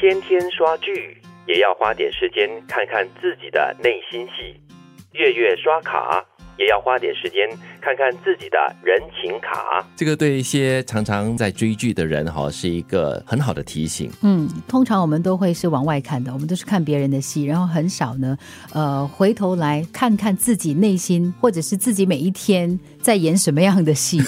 天天刷剧也要花点时间看看自己的内心戏，月月刷卡。也要花点时间看看自己的人情卡。这个对一些常常在追剧的人哈，是一个很好的提醒。嗯，通常我们都会是往外看的，我们都是看别人的戏，然后很少呢，呃，回头来看看自己内心，或者是自己每一天在演什么样的戏。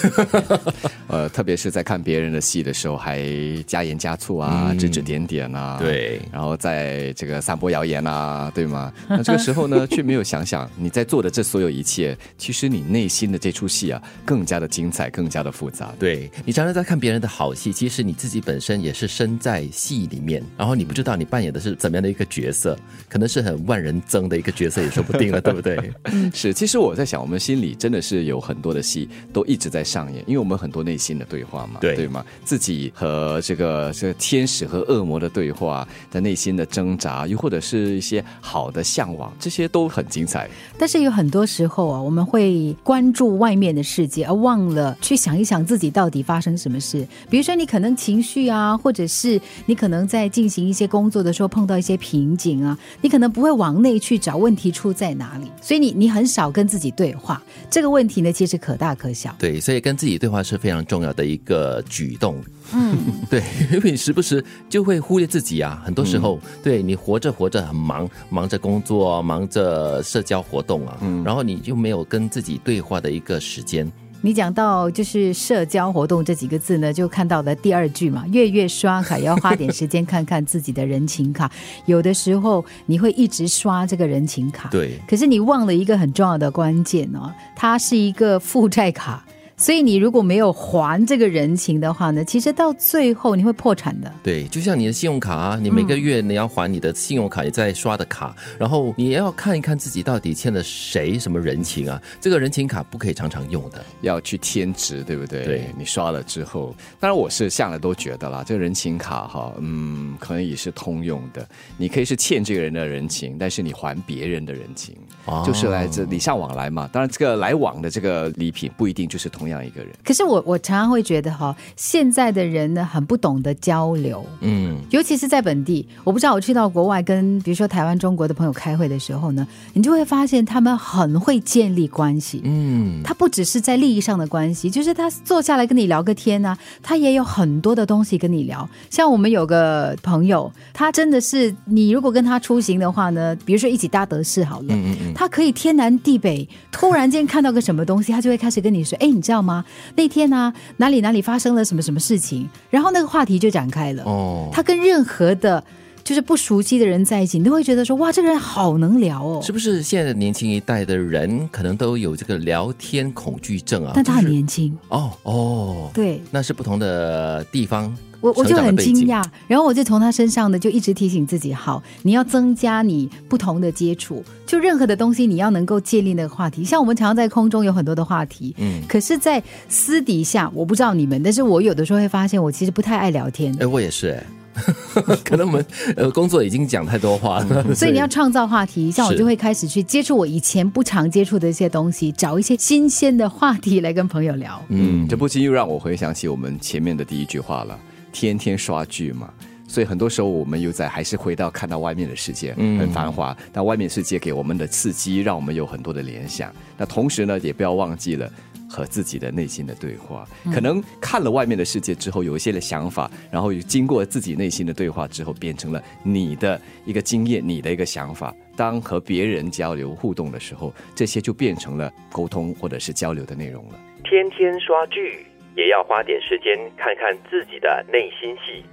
呃，特别是在看别人的戏的时候，还加盐加醋啊，嗯指指点点啊，对然后在这个散播谣言啊，对吗？那这个 时候呢，却没有想想你在做的这所有一切，其实你内心的这出戏啊，更加的精彩，更加的复杂。对你常常在看别人的好戏，其实你自己本身也是身在戏里面，然后你不知道你扮演的是怎么样的一个角色，可能是很万人憎的一个角色也说不定了，对不对？是，其实我在想，我们心里真的是有很多的戏都一直在上演，因为我们很多内心的对话嘛，对对吗？自己和这个这个天使和恶魔的对话，在内心的挣扎，又或者是一些好的向往，这些都很精彩。但是有很多时候啊，我们会关注外面的世界，而忘了去想一想自己到底发生什么事。比如说，你可能情绪啊，或者是你可能在进行一些工作的时候碰到一些瓶颈啊，你可能不会往内去找问题出在哪里，所以你你很少跟自己对话。这个问题呢，其实可大可小。对，所以跟自己对话是非常重要的一个举动。嗯，对，因为你时不时就会忽略自己啊。很多时候，对你活着活着很忙，忙着工作，忙着社交活动啊，然后你就没有跟自己对话的一个时间。你讲到就是社交活动这几个字呢，就看到了第二句嘛，月月刷卡也要花点时间看看自己的人情卡。有的时候你会一直刷这个人情卡，对，可是你忘了一个很重要的关键哦，它是一个负债卡。所以你如果没有还这个人情的话呢，其实到最后你会破产的。对，就像你的信用卡啊，你每个月你要还你的信用卡也在刷的卡，然后你也要看一看自己到底欠了谁什么人情啊。这个人情卡不可以常常用的。要去添值，对不对？对你刷了之后，当然我是向来都觉得啦，这个人情卡哈，嗯，可能也是通用的。你可以是欠这个人的人情，但是你还别人的人情，哦就是来自礼尚往来嘛。当然，这个来往的这个礼品不一定就是同样一个人。可是我我常常会觉得哈，现在的人呢很不懂得交流，嗯，尤其是在本地。我不知道我去到国外跟比如说台湾、中国的朋友开会的时候呢，你就会发现他们很会建立关系。嗯，他不只是在利益上的关系，就是他坐下来跟你聊个天啊，他也有很多的东西跟你聊。像我们有个朋友，他真的是你如果跟他出行的话呢，比如说一起搭德士好了，嗯嗯他可以天南地北，突然间看到个什么东西，他就会开始跟你说：“哎，你知道吗？那天呢、哪里哪里发生了什么什么事情？”然后那个话题就展开了。哦，他跟任何的，就是不熟悉的人在一起，你都会觉得说：“哇，这个人好能聊哦。”是不是现在年轻一代的人可能都有这个聊天恐惧症啊？但他很就是年轻，哦哦，对，那是不同的地方。我我就很惊讶，然后我就从他身上呢，就一直提醒自己，好，你要增加你不同的接触，就任何的东西，你要能够建立那个话题。像我们常常在空中有很多的话题，嗯，可是，在私底下，我不知道你们，但是我有的时候会发现，我其实不太爱聊天哎，，我也是哎。可能我们呃工作已经讲太多话了，所以你要创造话题，像我就会开始去接触我以前不常接触的一些东西，找一些新鲜的话题来跟朋友聊。嗯，这不禁又让我回想起我们前面的第一句话了，天天刷剧嘛。所以很多时候我们又在还是回到看到外面的世界，嗯很繁华，但外面世界给我们的刺激，让我们有很多的联想。那同时呢，也不要忘记了和自己的内心的对话。可能看了外面的世界之后，有一些的想法，然后经过自己内心的对话之后，变成了你的一个经验，你的一个想法。当和别人交流互动的时候，这些就变成了沟通或者是交流的内容了。天天刷剧也要花点时间看看自己的内心戏，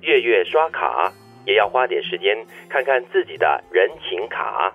月月刷卡也要花点时间看看自己的人情卡。